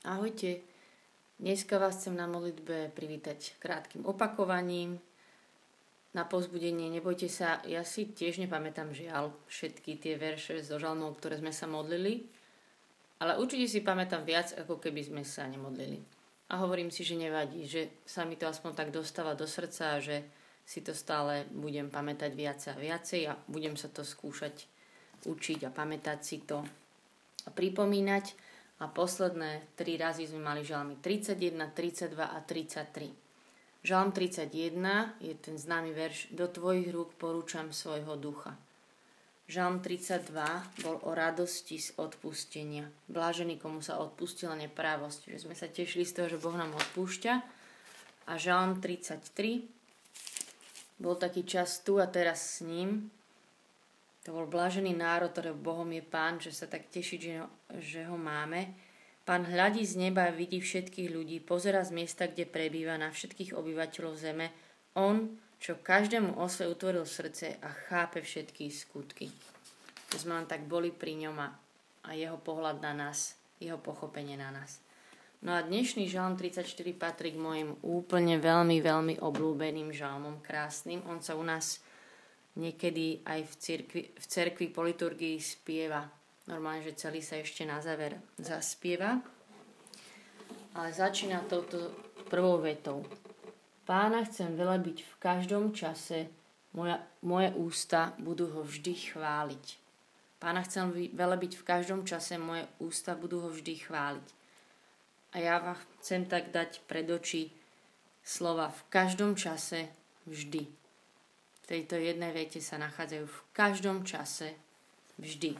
Ahojte. Dneska vás chcem na modlitbe privítať krátkým opakovaním. Na pozbudenie nebojte sa, ja si tiež nepamätám žiaľ všetky tie verše zo žalmov, ktoré sme sa modlili, ale určite si pamätám viac, ako keby sme sa nemodlili. A hovorím si, že nevadí, že sa mi to aspoň tak dostáva do srdca že si to stále budem pamätať viac a viacej a budem sa to skúšať učiť a pamätať si to a pripomínať. A posledné tri razy sme mali žalmy 31, 32 a 33. Žalm 31 je ten známy verš Do tvojich rúk porúčam svojho ducha. Žalm 32 bol o radosti z odpustenia. Blážený, komu sa odpustila neprávosť. Že sme sa tešili z toho, že Boh nám odpúšťa. A Žalm 33 bol taký čas tu a teraz s ním, to bol blážený národ, ktorého Bohom je Pán, že sa tak teší, že ho, máme. Pán hľadí z neba a vidí všetkých ľudí, pozera z miesta, kde prebýva na všetkých obyvateľov zeme. On, čo každému osle utvoril srdce a chápe všetky skutky. To sme len tak boli pri ňom a, jeho pohľad na nás, jeho pochopenie na nás. No a dnešný žalm 34 patrí k mojim úplne veľmi, veľmi obľúbeným žalmom, krásnym. On sa u nás niekedy aj v cirkvi, v cerkvi po liturgii spieva. Normálne, že celý sa ešte na záver zaspieva. Ale začína touto prvou vetou. Pána chcem velebiť v každom čase, moja, moje ústa budú ho vždy chváliť. Pána chcem velebiť v každom čase, moje ústa budú ho vždy chváliť. A ja vám chcem tak dať pred oči slova v každom čase, vždy tejto jednej vete sa nachádzajú v každom čase, vždy.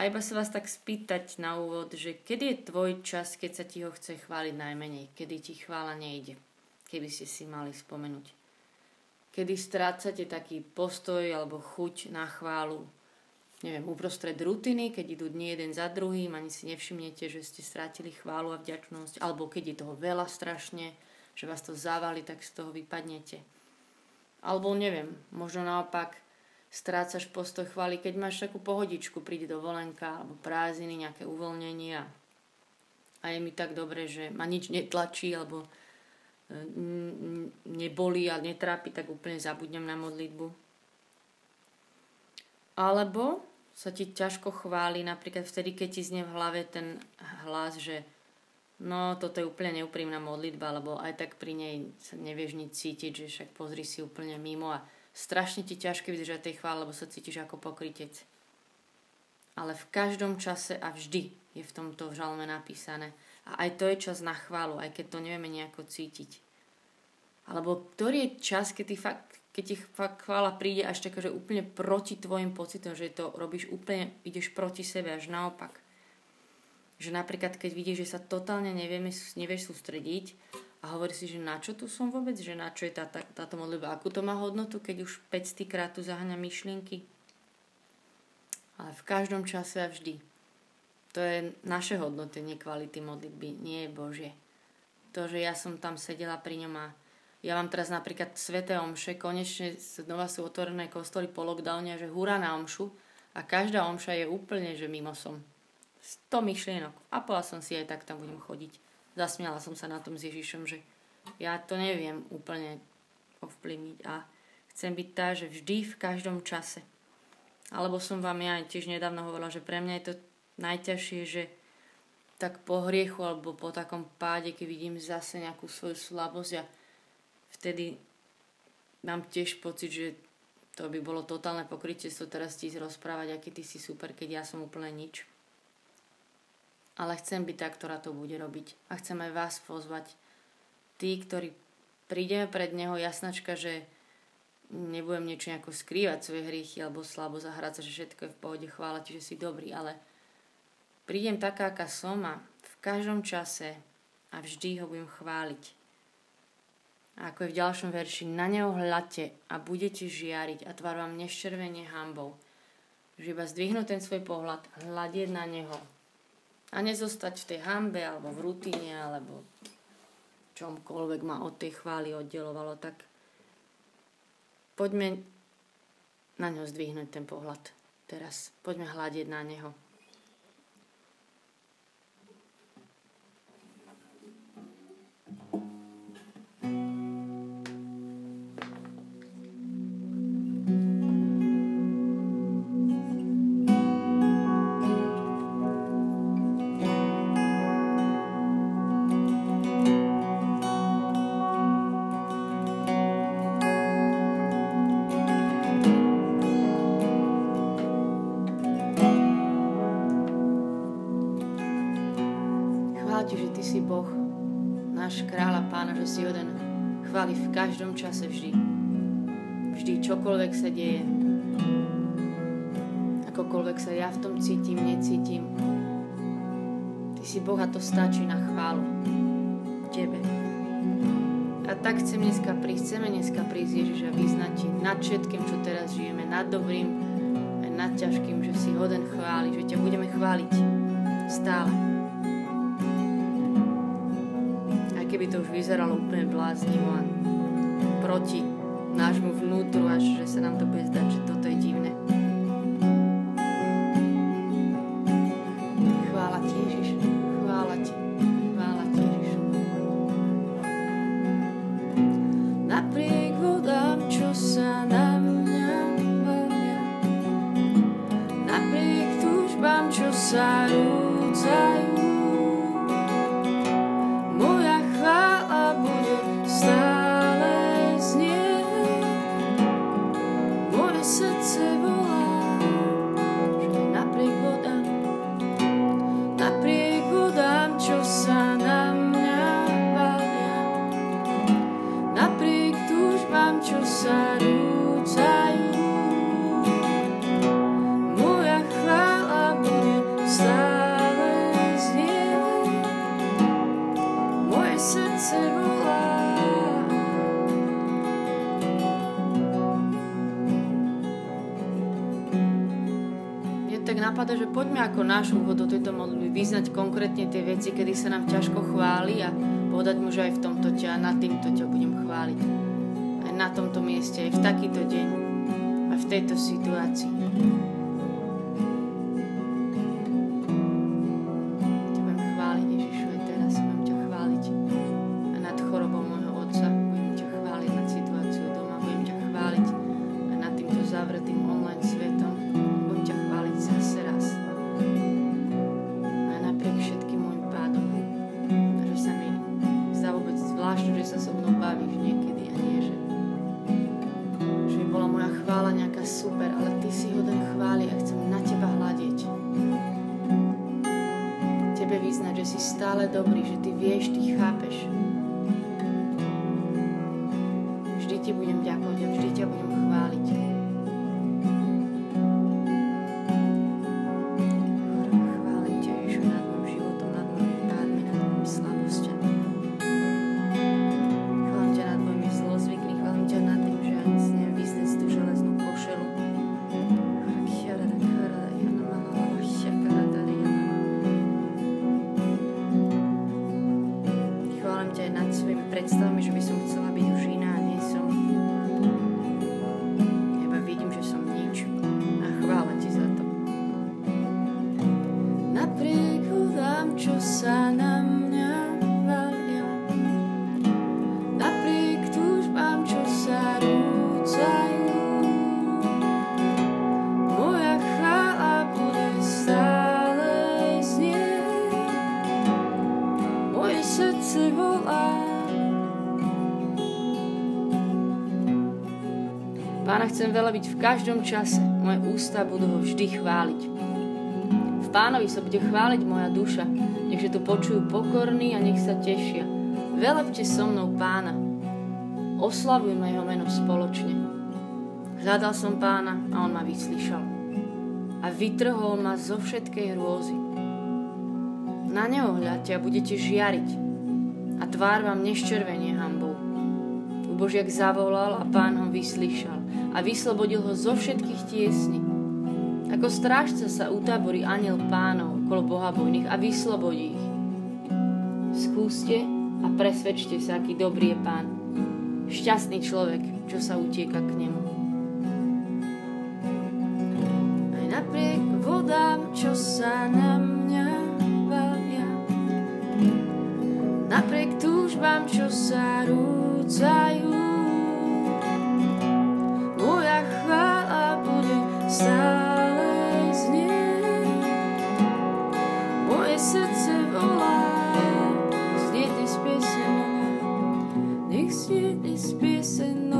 A iba sa vás tak spýtať na úvod, že kedy je tvoj čas, keď sa ti ho chce chváliť najmenej, kedy ti chvála nejde, keby ste si mali spomenúť. Kedy strácate taký postoj alebo chuť na chválu, neviem, uprostred rutiny, keď idú dni jeden za druhým, ani si nevšimnete, že ste strátili chválu a vďačnosť, alebo keď je toho veľa strašne, že vás to zavali, tak z toho vypadnete alebo neviem, možno naopak strácaš postoj chvály, keď máš takú pohodičku, príde dovolenka alebo prázdniny, nejaké uvoľnenie a, a je mi tak dobre, že ma nič netlačí alebo e, neboli a netrápi, tak úplne zabudnem na modlitbu. Alebo sa ti ťažko chváli napríklad vtedy, keď ti znie v hlave ten hlas, že No, toto je úplne neúprimná modlitba, lebo aj tak pri nej sa nevieš nič cítiť, že však pozri si úplne mimo a strašne ti ťažké vydržať tej chvále, lebo sa cítiš ako pokrytec. Ale v každom čase a vždy je v tomto žalme napísané. A aj to je čas na chválu, aj keď to nevieme nejako cítiť. Alebo ktorý je čas, keď, ty fakt, keď ti fakt chvála príde až taká, že úplne proti tvojim pocitom, že to robíš úplne, ideš proti sebe, až naopak že napríklad, keď vidíš, že sa totálne nevieme, nevieš sústrediť a hovorí si, že na čo tu som vôbec, že na čo je tá, tá, táto modlitba, akú to má hodnotu, keď už 500 krát tu zaháňa myšlienky. Ale v každom čase a vždy. To je naše hodnotenie kvality modlitby, nie je Božie. To, že ja som tam sedela pri ňom a ja mám teraz napríklad Sveté Omše, konečne znova sú otvorené kostoly po lockdowne, že hurá na Omšu a každá Omša je úplne, že mimo som 100 myšlienok. A povedala som si, aj tak tam budem chodiť. Zasmiala som sa na tom s Ježišom, že ja to neviem úplne ovplyvniť a chcem byť tá, že vždy v každom čase. Alebo som vám ja tiež nedávno hovorila, že pre mňa je to najťažšie, že tak po hriechu alebo po takom páde, keď vidím zase nejakú svoju slabosť a vtedy mám tiež pocit, že to by bolo totálne pokrytie so teraz ti rozprávať, aký ty si super, keď ja som úplne nič ale chcem byť tá, ktorá to bude robiť. A chcem aj vás pozvať. Tí, ktorí prídeme pred Neho, jasnačka, že nebudem niečo nejako skrývať svoje hriechy alebo slabo zahrať sa, že všetko je v pohode, chvála ti, že si dobrý, ale prídem taká, aká som a v každom čase a vždy ho budem chváliť. A ako je v ďalšom verši, na neho hľadte a budete žiariť a tvár vám neščervenie hambou. Že iba zdvihnúť ten svoj pohľad, hľadieť na neho, a nezostať v tej hambe alebo v rutine alebo čomkoľvek ma od tej chvály oddelovalo, tak poďme na ňo zdvihnúť ten pohľad teraz. Poďme hľadiť na neho. Chvála Ti, že Ty si Boh, náš kráľ a pána, že si hoden chváli v každom čase vždy. Vždy čokoľvek sa deje. Akokoľvek sa ja v tom cítim, necítim. Ty si Boh a to stačí na chválu. Tebe. A tak chcem dneska prísť, chceme dneska prísť Ježiš a vyznať Ti nad všetkým, čo teraz žijeme, nad dobrým, aj nad ťažkým, že si hoden chváli, že ťa budeme chváliť stále. Keby to už vyzeralo úplne bláznivo a proti nášmu vnútru, až že sa nám to bude zdať, že toto je divné. Poďme ako náš úvod do tejto modlitby vyznať konkrétne tie veci, kedy sa nám ťažko chváli a povedať mu, že aj v tomto ťa, na týmto ťa budem chváliť. Aj na tomto mieste, aj v takýto deň, aj v tejto situácii. Chcem byť v každom čase. Moje ústa budú ho vždy chváliť. V pánovi sa bude chváliť moja duša. Nechže to počujú pokorní a nech sa tešia. Velebte so mnou pána. Oslavujme jeho meno spoločne. Hľadal som pána a on ma vyslyšal. A vytrhol ma zo všetkej hrôzy. Na neho hľadte a budete žiariť. A tvár vám neščervenie hambou. Božiak zavolal a pán ho vyslyšal a vyslobodil ho zo všetkých tiesní. Ako strážca sa utáborí aniel pánov okolo bohabojných a vyslobodí ich. Skúste a presvedčte sa, aký dobrý je pán. Šťastný človek, čo sa utieka k nemu. Aj napriek vodám, čo sa na mňa bavia, napriek túžbám, čo sa rúcajú, slova pravdivé.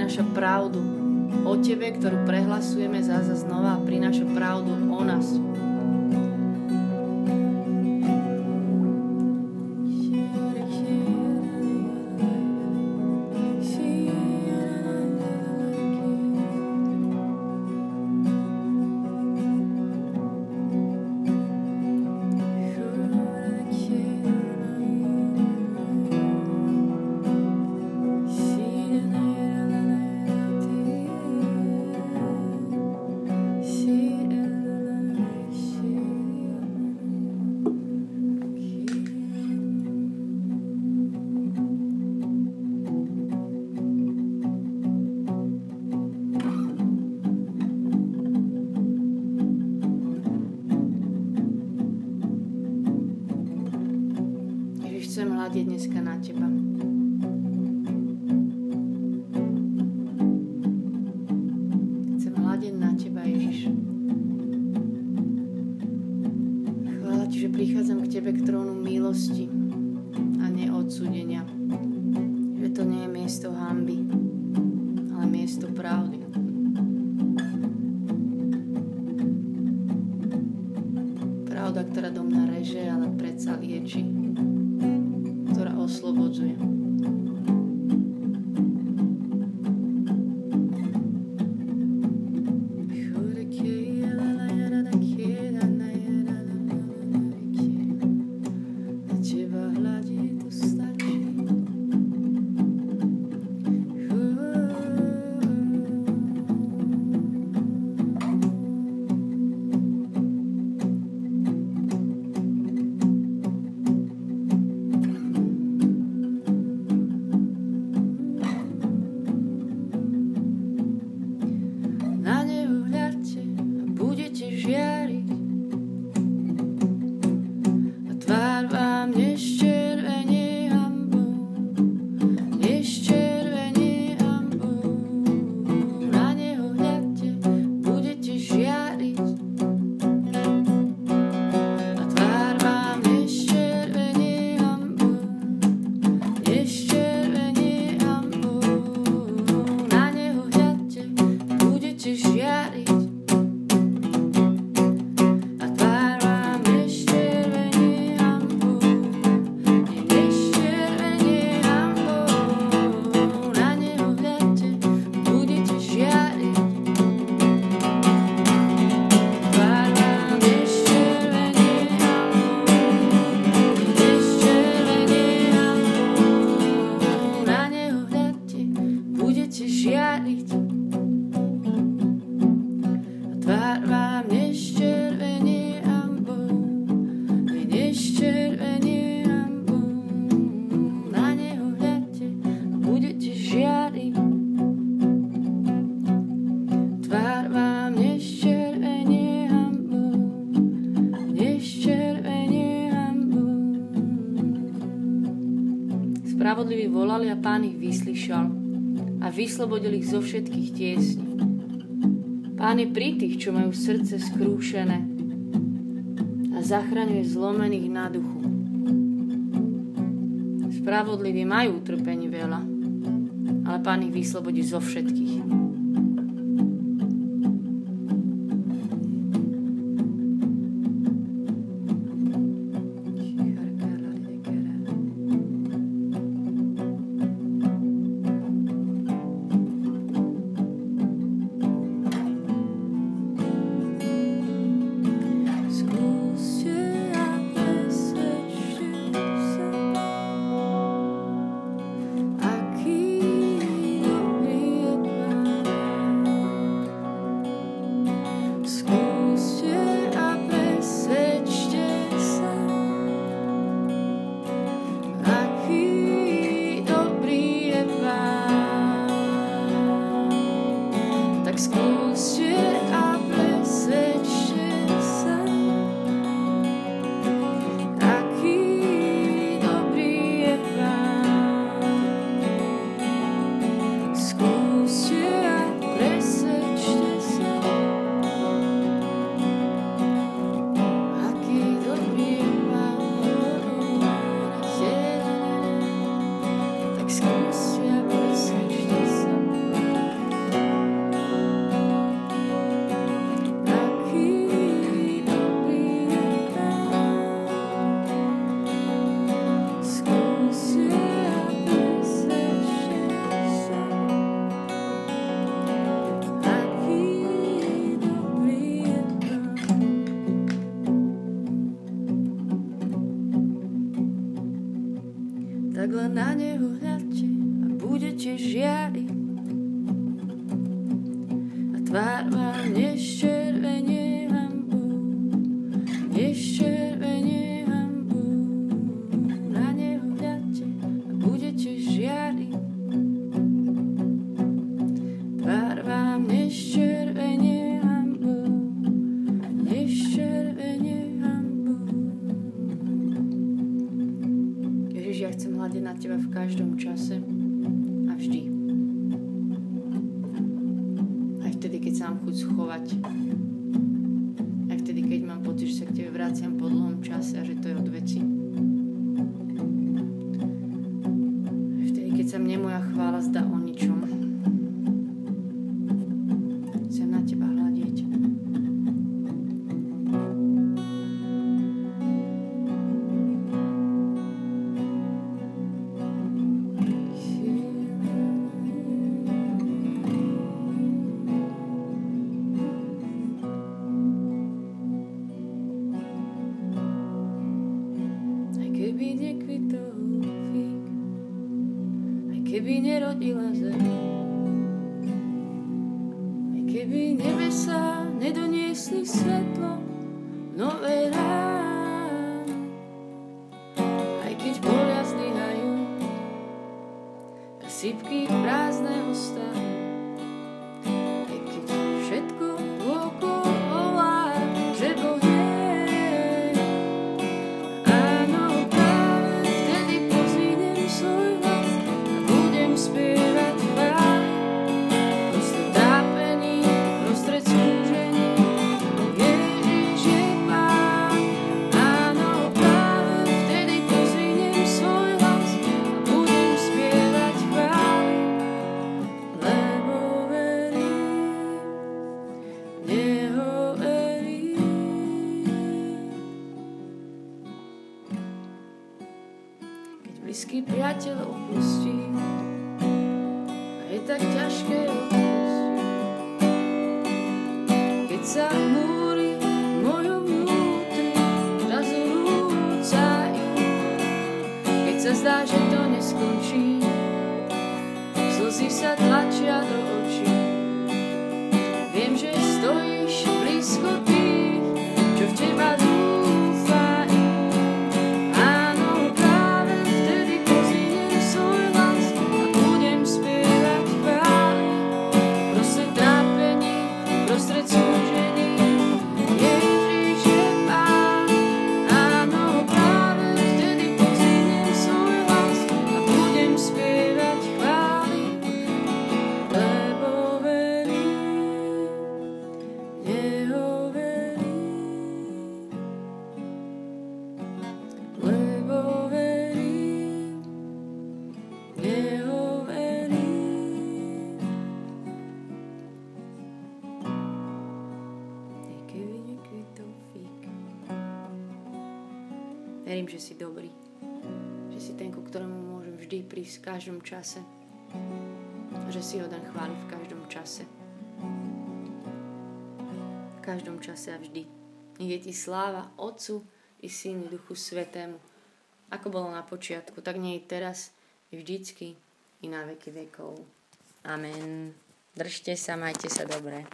Prináša pravdu o Tebe, ktorú prehlasujeme zase znova, prináša pravdu o nás. Ježiš. Chvála Ti, že prichádzam k Tebe k trónu milosti a neodsudenia. Že to nie je miesto hamby, ale miesto pravdy. Pravda, ktorá do mňa reže, ale predsa lieči. Vyslyšal a vyslobodil ich zo všetkých tiesní. Pán je pri tých, čo majú srdce skrúšené a zachraňuje zlomených na duchu. Spravodliví majú utrpení veľa, ale pán ich vyslobodí zo všetkých. teba v každom čase. rodila zem. Aj keby nebesa nedoniesli svetlo nové ráno, aj keď polia zlyhajú a sypky prázdneho stávu. Spirit. Verím, že si dobrý. Že si ten, ku ktorému môžem vždy prísť v každom čase. Že si ho dám chváliť v každom čase. V každom čase a vždy. Je ti sláva Otcu i Synu Duchu Svetému. Ako bolo na počiatku, tak nie je teraz, i vždycky, i na veky vekov. Amen. Držte sa, majte sa dobre.